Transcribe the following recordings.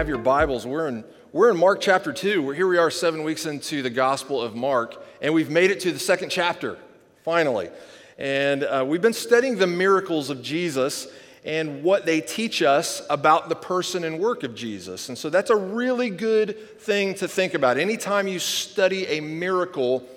have your Bibles, we're in, we're in Mark chapter 2. We're, here we are seven weeks into the Gospel of Mark, and we've made it to the second chapter, finally. And uh, we've been studying the miracles of Jesus and what they teach us about the person and work of Jesus. And so that's a really good thing to think about. Anytime you study a miracle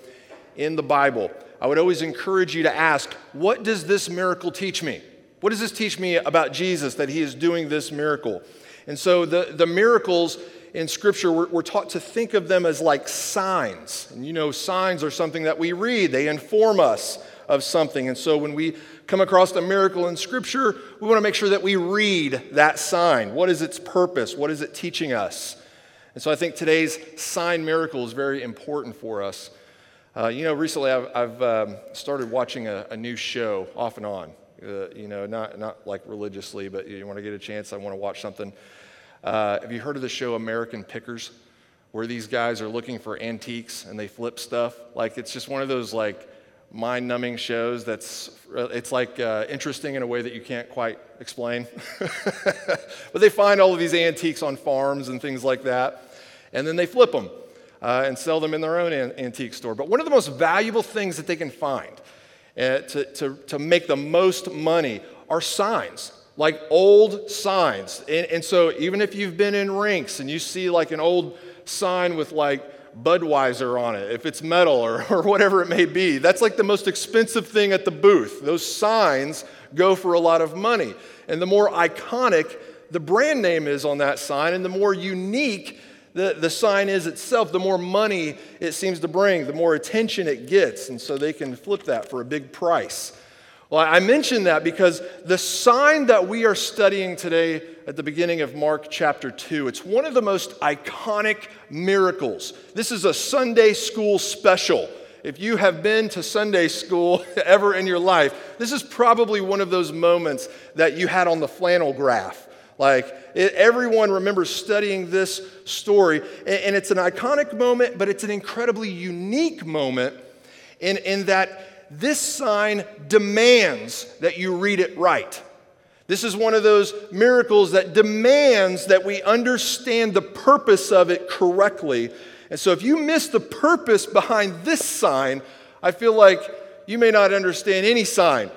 in the Bible, I would always encourage you to ask, what does this miracle teach me? What does this teach me about Jesus that he is doing this miracle? And so the, the miracles in Scripture, we're, we're, taught to think of them as like signs. And you know, signs are something that we read, they inform us of something. And so when we come across a miracle in Scripture, we want to make sure that we read that sign. What is its purpose? What is it teaching us? And so I think today's sign miracle is very important for us. Uh, you know, recently I've, I've um, started watching a, a new show off and on. Uh, you know, not, not like religiously, but you want to get a chance, I want to watch something. Uh, have you heard of the show American Pickers? Where these guys are looking for antiques and they flip stuff. Like, it's just one of those, like, mind numbing shows that's uh, it's like uh, interesting in a way that you can't quite explain but they find all of these antiques on farms and things like that and then they flip them uh, and sell them in their own an- antique store but one of the most valuable things that they can find uh, to, to, to make the most money are signs, like old signs. And, and so even if you've been in rinks and you see like an old sign with like Budweiser on it, if it's metal or, or whatever it may be. That's like the most expensive thing at the booth. Those signs go for a lot of money. And the more iconic the brand name is on that sign, and the more unique the, the sign is itself, the more money it seems to bring, the more attention it gets. And so they can flip that for a big price. Well, I mention that because the sign that we are studying today at the beginning of Mark chapter 2, it's one of the most iconic miracles. This is a Sunday school special. If you have been to Sunday school ever in your life, this is probably one of those moments that you had on the flannel graph like, it, everyone remembers studying this story, and, and, it's an iconic moment, but it's an incredibly unique moment in, in that this sign demands that you read it right. This is one of those miracles that demands that we understand the purpose of it correctly. And so, if you miss the purpose behind this sign, I feel like you may not understand any sign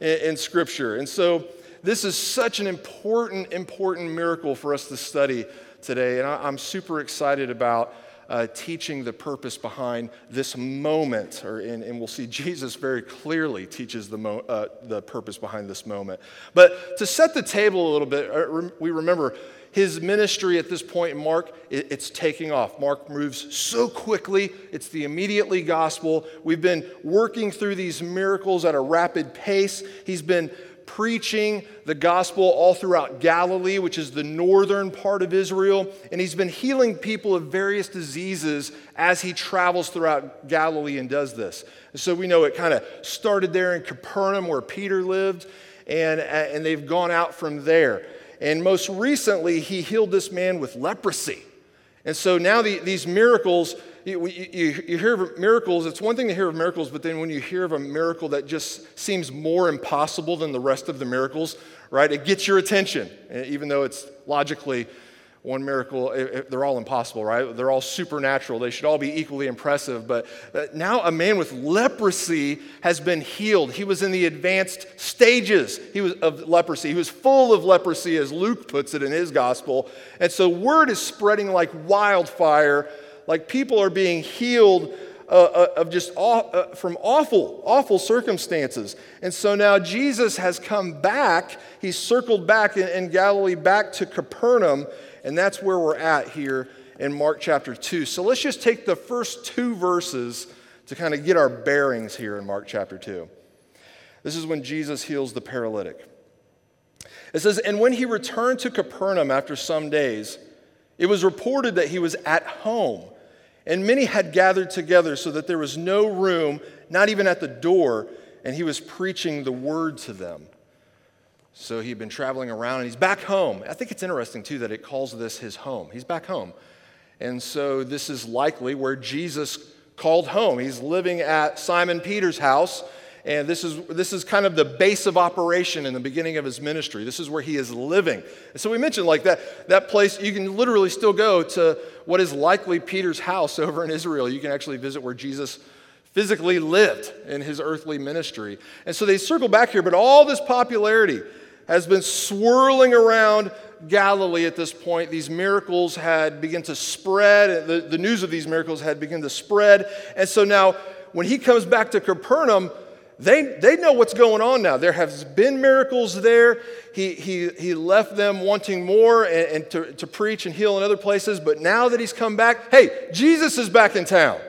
in, in Scripture. And so, this is such an important, important miracle for us to study today. And I, am super excited about uh, teaching the purpose behind this moment. Or, and, and we'll see Jesus very clearly teaches the, mo- uh, the purpose behind this moment. But to set the table a little bit, uh, we remember his ministry at this point in Mark, it's taking off. Mark moves so quickly, it's the immediately gospel. We've been working through these miracles at a rapid pace. He's been preaching the gospel all throughout Galilee, which is the northern part of Israel. And he's been healing people of various diseases as he travels throughout Galilee and does this. So we know it kind of started there in Capernaum where Peter lived, and, and they've gone out from there. And most recently, he healed this man with leprosy. And so now the, these miracles you, you, you hear of miracles, it's one thing to hear of miracles, but then when you hear of a miracle that just seems more impossible than the rest of the miracles, right, it gets your attention, even though it's logically one miracle, they're all impossible, right? They're all supernatural. They should all be equally impressive. But uh, now a man with leprosy has been healed. He was in the advanced stages he was, of leprosy. He was full of leprosy, as Luke puts it in his gospel. And so word is spreading like wildfire like people are being healed uh, uh, of just aw- uh, from awful, awful circumstances. And so now Jesus has come back. He's circled back in, in Galilee back to Capernaum, and that's where we're at here in Mark chapter 2. So let's just take the first two verses to kind of get our bearings here in Mark chapter 2. This is when Jesus heals the paralytic. It says, And when he returned to Capernaum after some days, it was reported that he was at home and many had gathered together so that there was no room, not even at the door, and he was preaching the word to them. So he'd been traveling around and he's back home. I think it's interesting, too, that it calls this his home. He's back home. And so this is likely where Jesus called home. He's living at Simon Peter's house, And this is, this is kind of the base of operation in the beginning of his ministry. This is where he is living. And so we mentioned like that, that place, you can literally still go to what is likely Peter's house over in Israel. You can actually visit where Jesus physically lived in his earthly ministry. And so they circle back here, but all this popularity has been swirling around Galilee at this point. These miracles had begun to spread, the, the news of these miracles had begun to spread. And so now, when he comes back to Capernaum, they, they know what's going on now. There has been miracles there. He, he, he left them wanting more and, and to, to preach and heal in other places. But now that he's come back, hey, Jesus is back in town.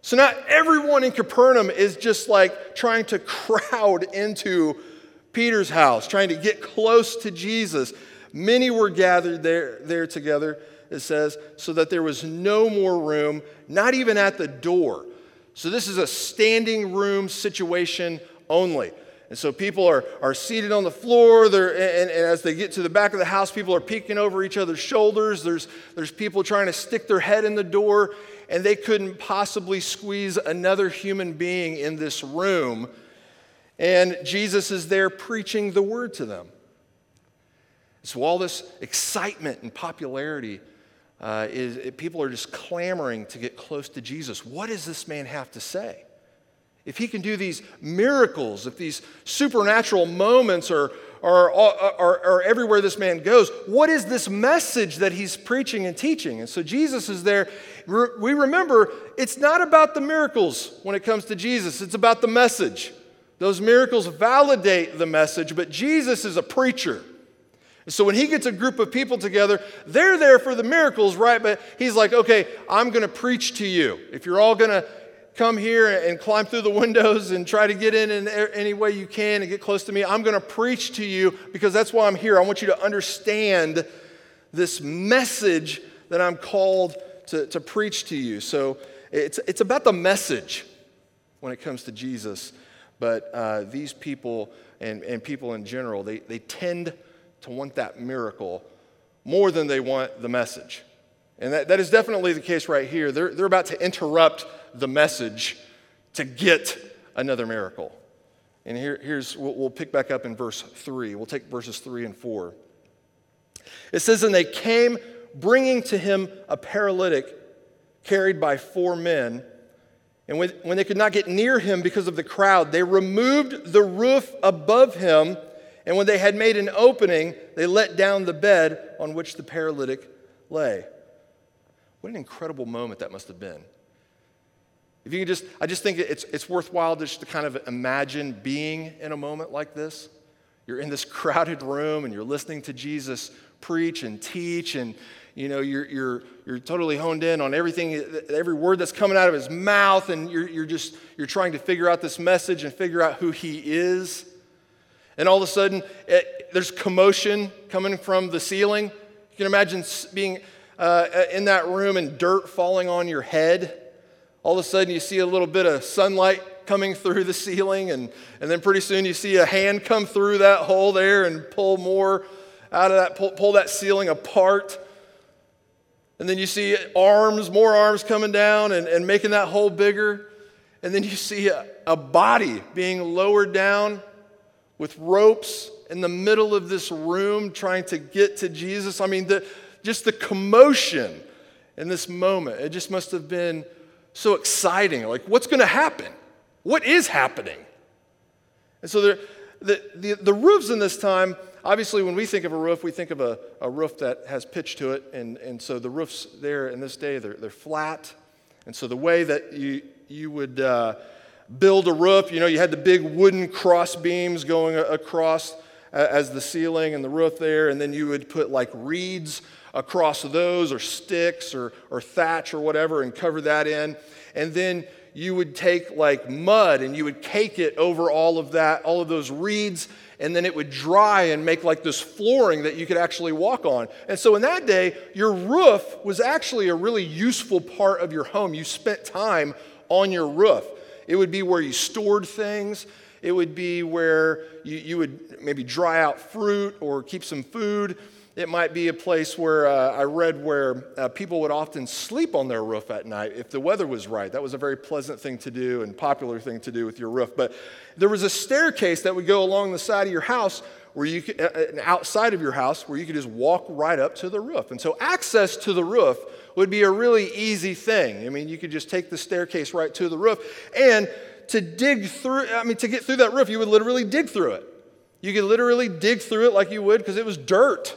So now everyone in Capernaum is just like trying to crowd into Peter's house, trying to get close to Jesus. Many were gathered there, there together, it says, so that there was no more room, not even at the door. So this is a standing room situation only. And so people are, are seated on the floor, and, and, as they get to the back of the house, people are peeking over each other's shoulders. There's, there's people trying to stick their head in the door, and they couldn't possibly squeeze another human being in this room. And Jesus is there preaching the word to them. So, all this excitement and popularity uh, is people are just clamoring to get close to Jesus. What does this man have to say? If he can do these miracles, if these supernatural moments are, are, are, are, everywhere this man goes, what is this message that he's preaching and teaching? And so Jesus is there. We remember it's not about the miracles when it comes to Jesus, it's about the message. Those miracles validate the message, but Jesus is a preacher. So when he gets a group of people together, they're there for the miracles, right? But he's like, okay, I'm going to preach to you. If you're all going to come here and climb through the windows and try to get in in any way you can and get close to me, I'm going to preach to you because that's why I'm here. I want you to understand this message that I'm called to, to preach to you. So it's, it's about the message when it comes to Jesus. But uh, these people and, and people in general, they, they tend to want that miracle more than they want the message. And that, that is definitely the case right here. They're, they're about to interrupt the message to get another miracle. And here, here's, we'll, we'll pick back up in verse 3. We'll take verses 3 and 4. It says, And they came bringing to him a paralytic carried by four men. And when, when they could not get near him because of the crowd, they removed the roof above him and when they had made an opening, they let down the bed on which the paralytic lay. What an incredible moment that must have been. If you can just, I just think it's, it's worthwhile just to kind of imagine being in a moment like this. You're in this crowded room and you're listening to Jesus preach and teach, and you know, you're, you're, you're totally honed in on everything, every word that's coming out of his mouth, and you're, you're just, you're trying to figure out this message and figure out who he is. And all of a sudden, it, there's commotion coming from the ceiling. You can imagine being uh, in that room and dirt falling on your head. All of a sudden, you see a little bit of sunlight coming through the ceiling, and, and then pretty soon you see a hand come through that hole there and pull more out of that, pull, pull that ceiling apart. And then you see arms, more arms coming down and, and making that hole bigger. And then you see a, a body being lowered down with ropes in the middle of this room trying to get to Jesus. I mean, the, just the commotion in this moment, it just must have been so exciting. Like, what's going to happen? What is happening? And so the, the, the, the, roofs in this time, obviously, when we think of a roof, we think of a, a roof that has pitch to it. And, and so the roofs there in this day, they're, they're flat. And so the way that you, you would. Uh, build a roof. You know, you had the big wooden cross beams going across as the ceiling and the roof there, and then you would put like reeds across those, or sticks, or, or thatch, or whatever, and cover that in. And then you would take like mud and you would cake it over all of that, all of those reeds, and then it would dry and make like this flooring that you could actually walk on. And so in that day, your roof was actually a really useful part of your home. You spent time on your roof. It would be where you stored things. It would be where you, you would maybe dry out fruit or keep some food. It might be a place where uh, I read where uh, people would often sleep on their roof at night if the weather was right. That was a very pleasant thing to do and popular thing to do with your roof. But there was a staircase that would go along the side of your house where you could, uh, uh outside of your house where you could just walk right up to the roof. And so access to the roof would be a really easy thing. I mean, you could just take the staircase right to the roof. And to dig through, I mean, to get through that roof, you would literally dig through it. You could literally dig through it like you would because it was dirt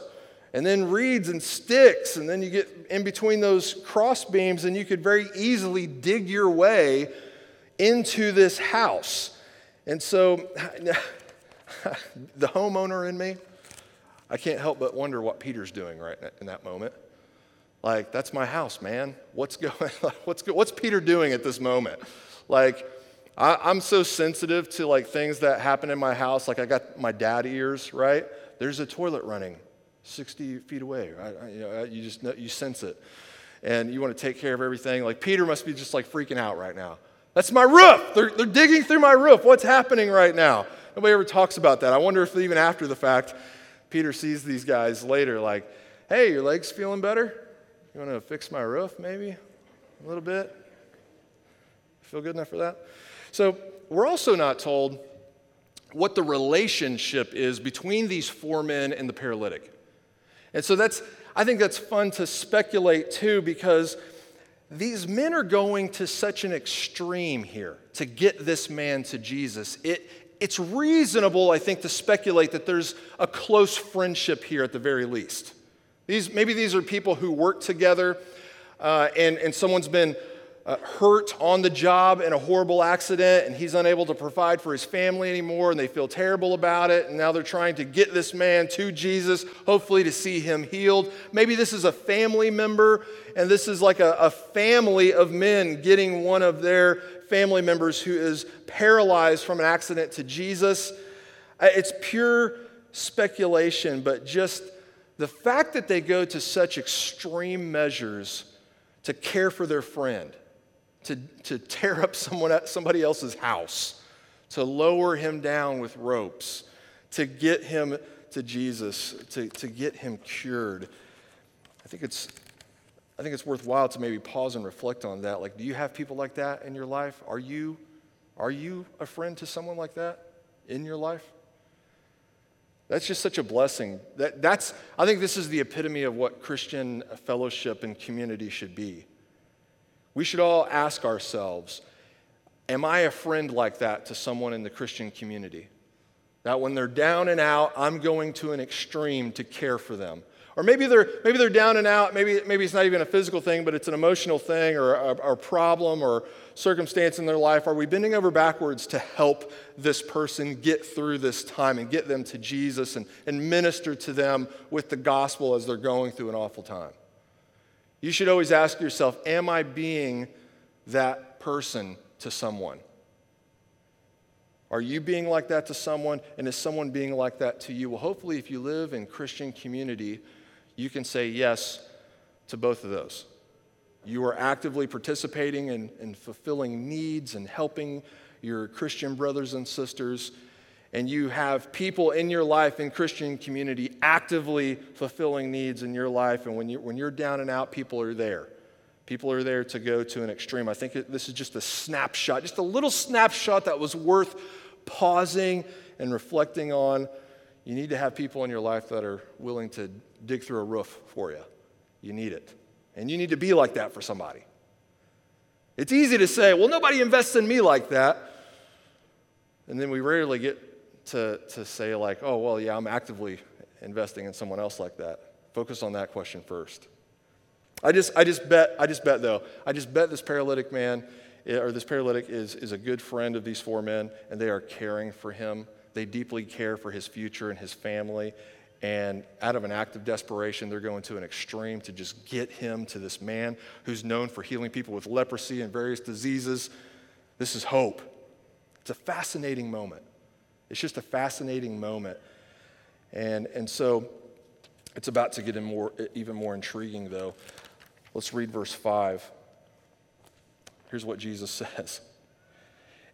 and then reeds and sticks, and then you get in between those cross beams, and you could very easily dig your way into this house. And so, the homeowner in me, I can't help but wonder what Peter's doing right in that moment. Like, that's my house, man. What's going? What's what's Peter doing at this moment? Like, I, am so sensitive to like things that happen in my house. Like, I got my dad ears, right? There's a toilet running 60 feet away. Right? You, know, you just know, you sense it. And you want to take care of everything. Like Peter must be just like freaking out right now. That's my roof. They're, they're digging through my roof. What's happening right now? Nobody ever talks about that. I wonder if even after the fact, Peter sees these guys later like, hey, your leg's feeling better? You want to fix my roof maybe a little bit? Feel good enough for that? So we're also not told what the relationship is between these four men and the paralytic. And so that's, I think that's fun to speculate too because these men are going to such an extreme here to get this man to Jesus. It, it's reasonable, I think, to speculate that there's a close friendship here at the very least. These, maybe these are people who work together uh, and, and someone's been uh, hurt on the job in a horrible accident and he's unable to provide for his family anymore and they feel terrible about it and now they're trying to get this man to Jesus, hopefully to see him healed. Maybe this is a family member and this is like a, a family of men getting one of their family members who is paralyzed from an accident to Jesus. Uh, it's pure speculation, but just the fact that they go to such extreme measures to care for their friend to, to tear up someone, somebody else's house, to lower him down with ropes, to get him to Jesus, to, to get him cured. I think it's I think it's worthwhile to maybe pause and reflect on that. Like, do you have people like that in your life? Are you, are you a friend to someone like that in your life? That's just such a blessing. That, that's, I think this is the epitome of what Christian fellowship and community should be. We should all ask ourselves Am I a friend like that to someone in the Christian community? That when they're down and out, I'm going to an extreme to care for them. Or maybe they're, maybe they're down and out, maybe, maybe it's not even a physical thing, but it's an emotional thing or a, a problem or circumstance in their life. Are we bending over backwards to help this person get through this time and get them to Jesus and, and minister to them with the gospel as they're going through an awful time? You should always ask yourself Am I being that person to someone? Are you being like that to someone? And is someone being like that to you? Well, hopefully, if you live in Christian community, you can say yes to both of those. You are actively participating in, in fulfilling needs and helping your Christian brothers and sisters and you have people in your life in Christian community actively fulfilling needs in your life, and when, you, when you're down and out, people are there. People are there to go to an extreme. I think this is just a snapshot, just a little snapshot that was worth pausing and reflecting on. You need to have people in your life that are willing to dig through a roof for you. You need it. And you need to be like that for somebody. It's easy to say, well, nobody invests in me like that. And then we rarely get to, to say, like, oh, well, yeah, I'm actively investing in someone else like that. Focus on that question first. I just, I just bet, I just bet though, I just bet this paralytic man eh, or this paralytic is, is a good friend of these four men and they are caring for him. They deeply care for his future and his family. And out of an act of desperation, they're going to an extreme to just get him to this man who's known for healing people with leprosy and various diseases. This is hope. It's a fascinating moment. It's just a fascinating moment. And, and so it's about to get more, even more intriguing, though. Let's read verse 5. Here's what Jesus says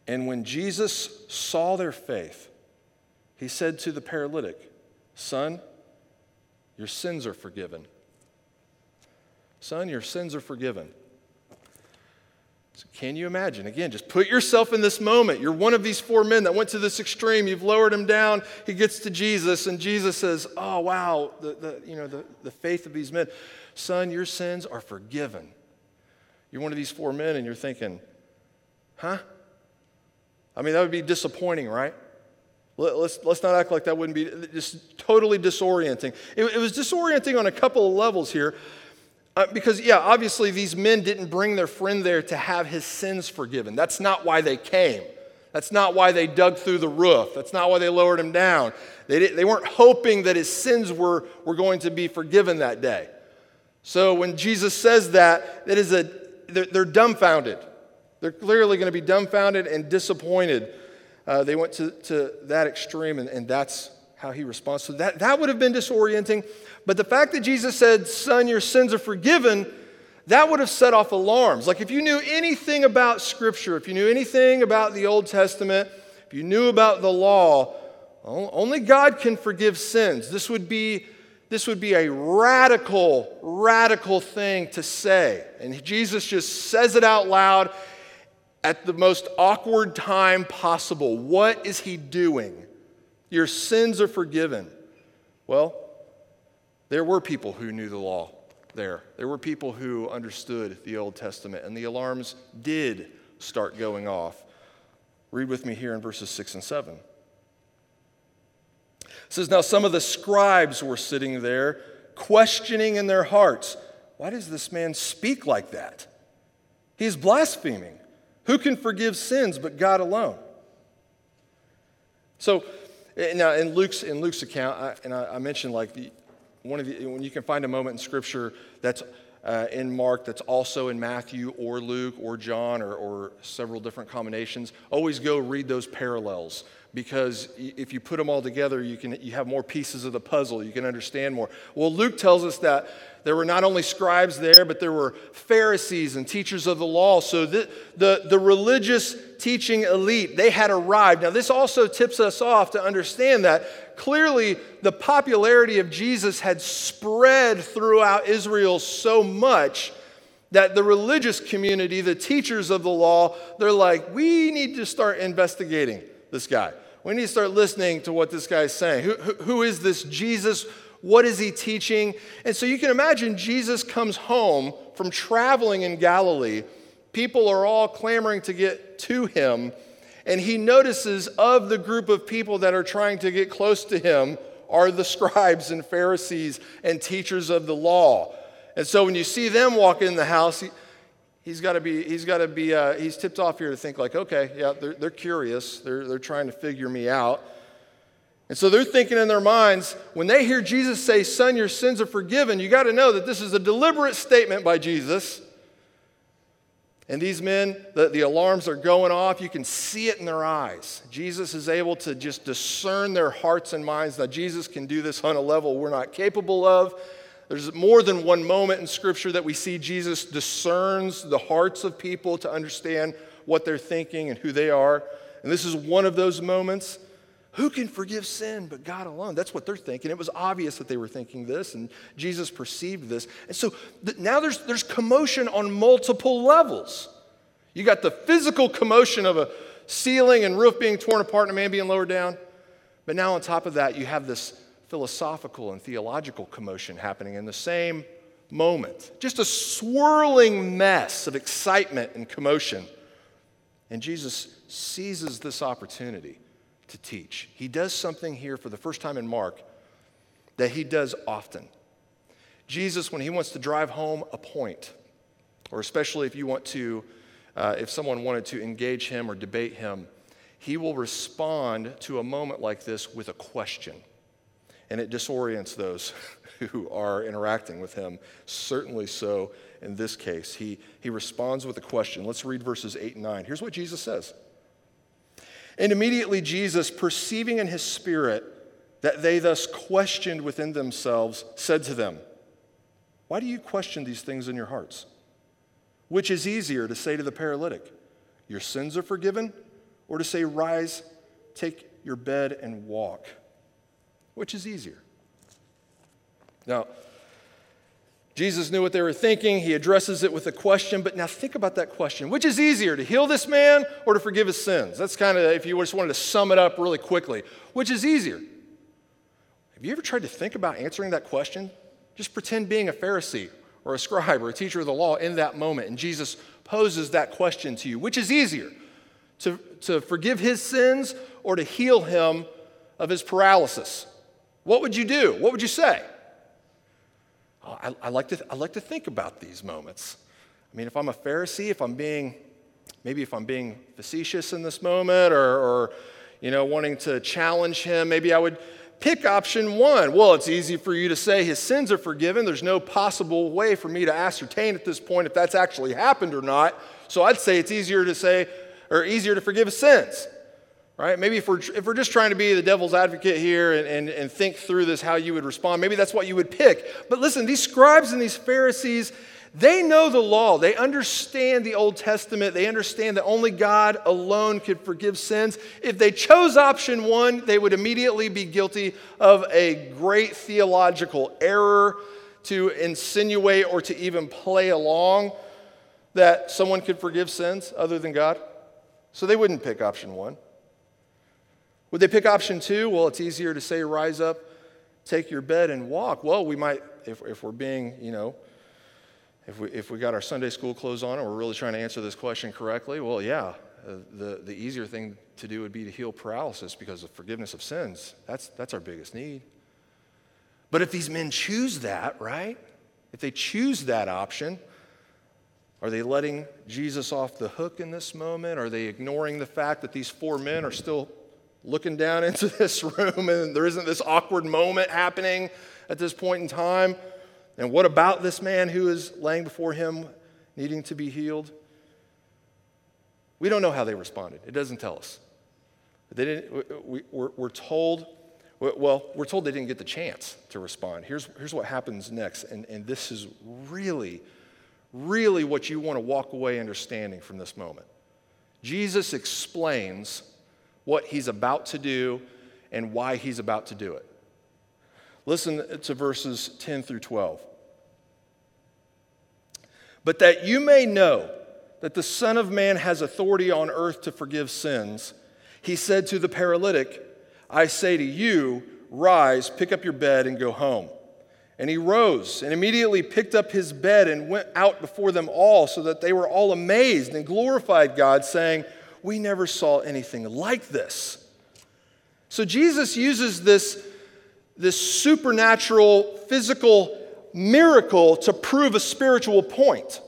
And when Jesus saw their faith, he said to the paralytic, Son, your sins are forgiven. Son, your sins are forgiven. So can you imagine? Again, just put yourself in this moment. You're one of these four men that went to this extreme. You've lowered him down. He gets to Jesus, and Jesus says, Oh, wow, the, the, you know, the, the faith of these men. Son, your sins are forgiven. You're one of these four men, and you're thinking, Huh? I mean, that would be disappointing, right? Let's, let's not act like that wouldn't be just totally disorienting. It, it was disorienting on a couple of levels here. Uh, because, yeah, obviously these men didn't bring their friend there to have his sins forgiven. That's not why they came. That's not why they dug through the roof. That's not why they lowered him down. They, they weren't hoping that his sins were, were going to be forgiven that day. So when Jesus says that, that is a, they're, they're dumbfounded. They're clearly going to be dumbfounded and disappointed. Uh, they went to, to that extreme, and, and that's how he responds. So that, that would have been disorienting. But the fact that Jesus said, Son, your sins are forgiven, that would have set off alarms. Like if you knew anything about Scripture, if you knew anything about the Old Testament, if you knew about the law, only God can forgive sins. This would be, this would be a radical, radical thing to say. And Jesus just says it out loud at the most awkward time possible. What is he doing? Your sins are forgiven. Well, there were people who knew the law there. There were people who understood the Old Testament, and the alarms did start going off. Read with me here in verses 6 and 7. It says, Now some of the scribes were sitting there, questioning in their hearts, Why does this man speak like that? He's blaspheming. Who can forgive sins but God alone? So, now in Luke's, in Luke's account, I, and I, I, mentioned like the, one of the, when you can find a moment in Scripture that's uh, in Mark that's also in Matthew or Luke or John or, or several different combinations, always go read those parallels because if you put them all together, you, can, you have more pieces of the puzzle. You can understand more. Well, Luke tells us that there were not only scribes there, but there were Pharisees and teachers of the law. So the, the, the religious teaching elite, they had arrived. Now, this also tips us off to understand that clearly the popularity of Jesus had spread throughout Israel so much that the religious community, the teachers of the law, they're like, we need to start investigating this guy. We need to start listening to what this guy's saying. Who, who, who is this Jesus? What is he teaching? And so you can imagine Jesus comes home from traveling in Galilee. People are all clamoring to get to him. And he notices of the group of people that are trying to get close to him are the scribes and Pharisees and teachers of the law. And so when you see them walk in the house, he's got to be, he's got to be, uh, he's tipped off here to think like, okay, yeah, they're, they're curious. They're, they're trying to figure me out. And so they're thinking in their minds, when they hear Jesus say, Son, your sins are forgiven, you got to know that this is a deliberate statement by Jesus. And these men, the, the alarms are going off. You can see it in their eyes. Jesus is able to just discern their hearts and minds. That Jesus can do this on a level we're not capable of. There's more than one moment in Scripture that we see Jesus discerns the hearts of people to understand what they're thinking and who they are. And this is one of those moments. Who can forgive sin but God alone? That's what they're thinking. It was obvious that they were thinking this, and Jesus perceived this. And so th- now there's, there's commotion on multiple levels. You got the physical commotion of a ceiling and roof being torn apart and a man being lowered down. But now, on top of that, you have this philosophical and theological commotion happening in the same moment. Just a swirling mess of excitement and commotion. And Jesus seizes this opportunity to teach. He does something here for the first time in Mark that he does often. Jesus, when he wants to drive home a point, or especially if you want to, uh, if someone wanted to engage him or debate him, he will respond to a moment like this with a question. And it disorients those who are interacting with him, certainly so in this case. He, he responds with a question. Let's read verses 8 and 9. Here's what Jesus says and immediately Jesus, perceiving in his spirit that they thus questioned within themselves, said to them, Why do you question these things in your hearts? Which is easier to say to the paralytic, Your sins are forgiven, or to say, Rise, take your bed and walk? Which is easier? Now, Jesus knew what they were thinking. He addresses it with a question, but now think about that question. Which is easier, to heal this man or to forgive his sins? That's kind of, if you just wanted to sum it up really quickly, which is easier? Have you ever tried to think about answering that question? Just pretend being a Pharisee or a scribe or a teacher of the law in that moment, and Jesus poses that question to you. Which is easier, to, to forgive his sins or to heal him of his paralysis? What would you do? What would you say? Oh, I, I, like to, I like to think about these moments. I mean, if I'm a Pharisee, if I'm being, maybe if I'm being facetious in this moment or, or you know, wanting to challenge him, maybe I would pick option one. Well, it's easy for you to say his sins are forgiven. There's no possible way for me to ascertain at this point if that's actually happened or not. So I'd say it's easier to say, or easier to forgive his sins right? Maybe if we're, if we're just trying to be the devil's advocate here and, and, and think through this, how you would respond, maybe that's what you would pick. But listen, these scribes and these Pharisees, they know the law. They understand the Old Testament. They understand that only God alone could forgive sins. If they chose option one, they would immediately be guilty of a great theological error to insinuate or to even play along that someone could forgive sins other than God. So they wouldn't pick option one. Would they pick option two? Well, it's easier to say, rise up, take your bed, and walk. Well, we might, if, if we're being, you know, if we, if we got our Sunday school clothes on and we're really trying to answer this question correctly, well, yeah, uh, the, the easier thing to do would be to heal paralysis because of forgiveness of sins. That's, that's our biggest need. But if these men choose that, right? If they choose that option, are they letting Jesus off the hook in this moment? Are they ignoring the fact that these four men are still looking down into this room and there isn't this awkward moment happening at this point in time? And what about this man who is laying before him needing to be healed? We don't know how they responded. It doesn't tell us. They didn't, we, we're, we're told, well, we're told they didn't get the chance to respond. Here's, here's what happens next, and, and this is really, really what you want to walk away understanding from this moment. Jesus explains what he's about to do and why he's about to do it. Listen to verses 10 through 12. But that you may know that the Son of Man has authority on earth to forgive sins, he said to the paralytic, I say to you, rise, pick up your bed, and go home. And he rose and immediately picked up his bed and went out before them all, so that they were all amazed and glorified God, saying, we never saw anything like this. So Jesus uses this, this supernatural physical miracle to prove a spiritual point.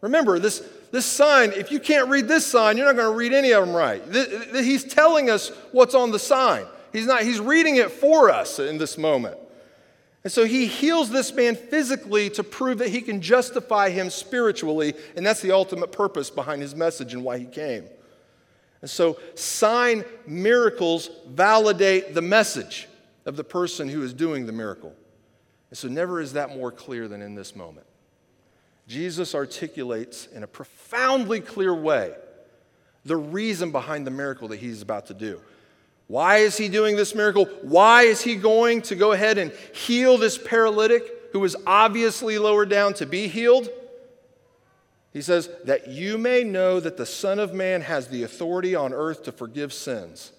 Remember, this, this sign, if you can't read this sign, you're not going to read any of them right. He's telling us what's on the sign. He's not, he's reading it for us in this moment. And so he heals this man physically to prove that he can justify him spiritually, and that's the ultimate purpose behind his message and why he came. And so, sign miracles validate the message of the person who is doing the miracle. And so, never is that more clear than in this moment. Jesus articulates in a profoundly clear way the reason behind the miracle that he's about to do. Why is he doing this miracle? Why is he going to go ahead and heal this paralytic who was obviously lowered down to be healed? He says, that you may know that the Son of Man has the authority on earth to forgive sins.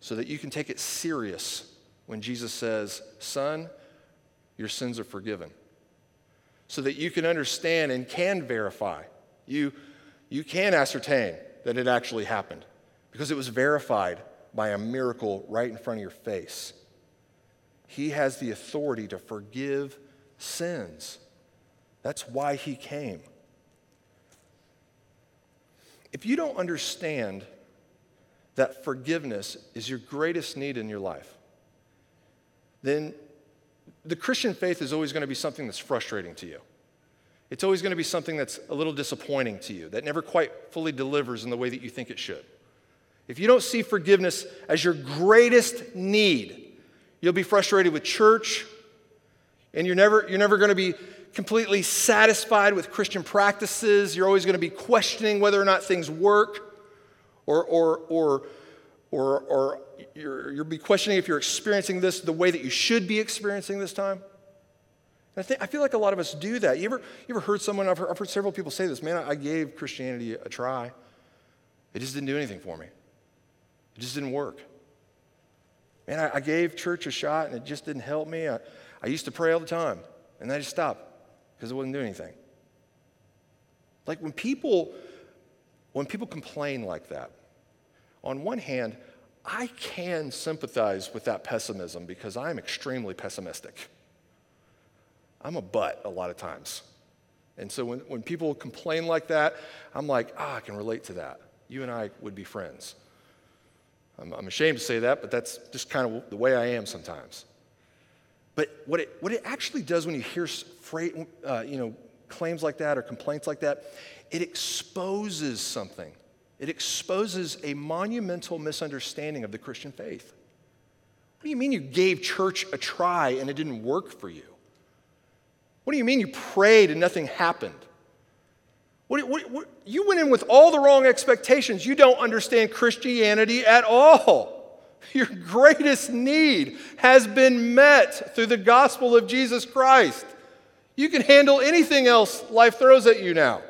So that you can take it serious when Jesus says, Son, your sins are forgiven. So that you can understand and can verify. You, you can ascertain that it actually happened because it was verified by a miracle right in front of your face. He has the authority to forgive sins. That's why he came. If you don't understand that forgiveness is your greatest need in your life, then the Christian faith is always going to be something that's frustrating to you. It's always going to be something that's a little disappointing to you, that never quite fully delivers in the way that you think it should. If you don't see forgiveness as your greatest need, you'll be frustrated with church, and you're never, you're never going to be completely satisfied with Christian practices. You're always going to be questioning whether or not things work or, or, or, or, or you're, you'll be questioning if you're experiencing this the way that you should be experiencing this time. I, think, I feel like a lot of us do that. You ever, you ever heard someone, I've heard, I've heard several people say this, man, I gave Christianity a try. It just didn't do anything for me. It just didn't work. Man, I, I gave church a shot and it just didn't help me. I, I used to pray all the time and then I just stopped because it wouldn't do anything. Like when people, when people complain like that, on one hand, I can sympathize with that pessimism because I'm extremely pessimistic. I'm a butt a lot of times. And so when, when people complain like that, I'm like, ah, I can relate to that. You and I would be friends. I'm, I'm ashamed to say that, but that's just kind of the way I am sometimes. But what it, what it actually does when you hear uh, you know, claims like that or complaints like that, it exposes something. It exposes a monumental misunderstanding of the Christian faith. What do you mean you gave church a try and it didn't work for you? What do you mean you prayed and nothing happened? What, what, what, you went in with all the wrong expectations. You don't understand Christianity at all. Your greatest need has been met through the gospel of Jesus Christ. You can handle anything else life throws at you now.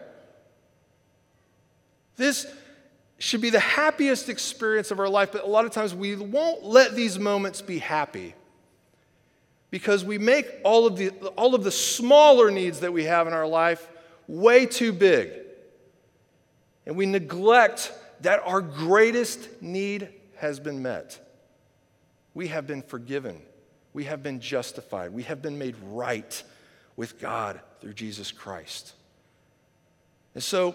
This should be the happiest experience of our life, but a lot of times we won't let these moments be happy because we make all of the, all of the smaller needs that we have in our life way too big. And we neglect that our greatest need has been met. We have been forgiven. We have been justified. We have been made right with God through Jesus Christ. And so,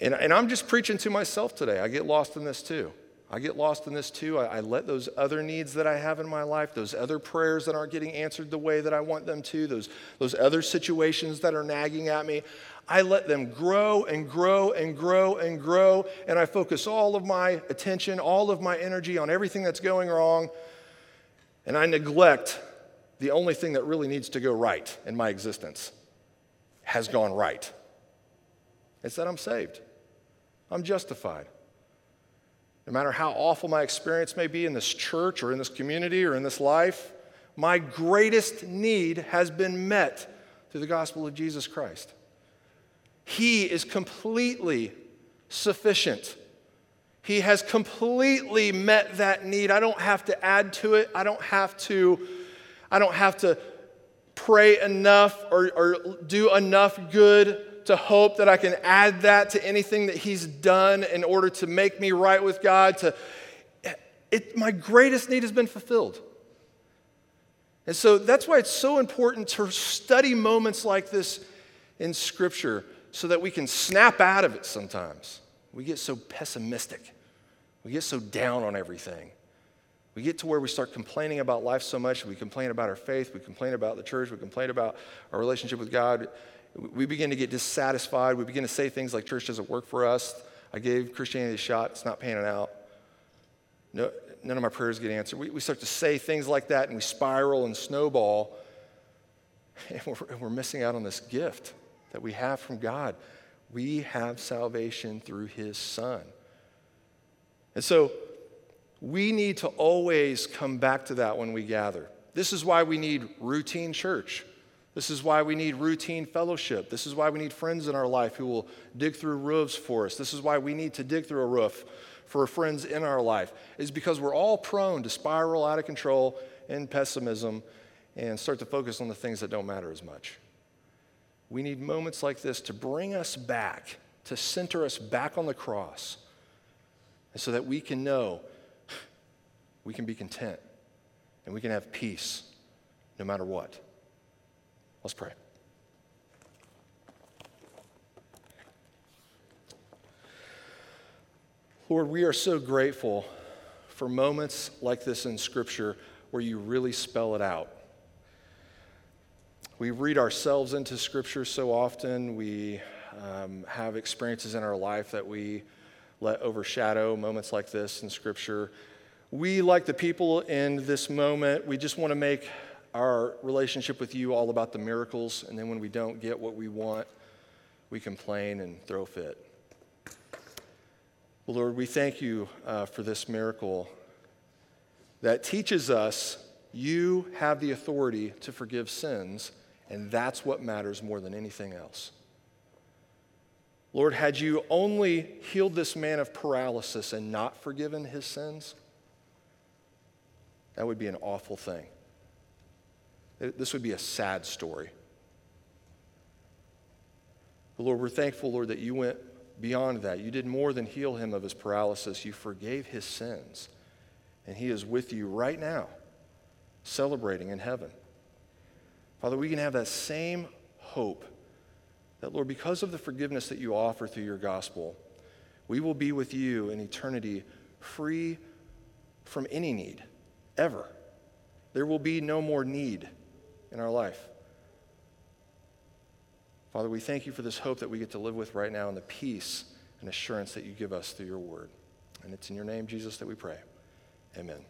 and, and I'm just preaching to myself today. I get lost in this too. I get lost in this too. I, I, let those other needs that I have in my life, those other prayers that aren't getting answered the way that I want them to, those, those other situations that are nagging at me, I let them grow and grow and grow and grow. And I focus all of my attention, all of my energy on everything that's going wrong. And I neglect the only thing that really needs to go right in my existence has gone right. It's that I'm saved, I'm justified. No matter how awful my experience may be in this church or in this community or in this life, my greatest need has been met through the gospel of Jesus Christ. He is completely sufficient. He has completely met that need. I don't have to add to it. I don't have to I don't have to pray enough or, or do enough good to hope that I can add that to anything that He's done in order to make me right with God. To, it, my greatest need has been fulfilled. And so that's why it's so important to study moments like this in Scripture so that we can snap out of it sometimes. We get so pessimistic, we get so down on everything. We get to where we start complaining about life so much. We complain about our faith. We complain about the church. We complain about our relationship with God. We begin to get dissatisfied. We begin to say things like, church doesn't work for us. I gave Christianity a shot. It's not panning out. No, none of my prayers get answered. We, we start to say things like that and we spiral and snowball. And we're, and we're missing out on this gift that we have from God. We have salvation through his son. And so, we need to always come back to that when we gather. This is why we need routine church. This is why we need routine fellowship. This is why we need friends in our life who will dig through roofs for us. This is why we need to dig through a roof for friends in our life, is because we're all prone to spiral out of control in pessimism and start to focus on the things that don't matter as much. We need moments like this to bring us back, to center us back on the cross, and so that we can know we can be content and we can have peace no matter what. Let's pray. Lord, we are so grateful for moments like this in Scripture where you really spell it out. We read ourselves into Scripture so often. We um, have experiences in our life that we let overshadow moments like this in Scripture. We, like the people in this moment, we just want to make our relationship with you all about the miracles, and then when we don't get what we want, we complain and throw fit. Well, Lord, we thank you uh, for this miracle that teaches us you have the authority to forgive sins, and that's what matters more than anything else. Lord, had you only healed this man of paralysis and not forgiven his sins, that would be an awful thing. This would be a sad story. But Lord, we're thankful, Lord, that you went beyond that. You did more than heal him of his paralysis, you forgave his sins. And he is with you right now, celebrating in heaven. Father, we can have that same hope that, Lord, because of the forgiveness that you offer through your gospel, we will be with you in eternity free from any need, ever. There will be no more need in our life. Father, we thank you for this hope that we get to live with right now and the peace and assurance that you give us through your word. And it's in your name, Jesus, that we pray. Amen.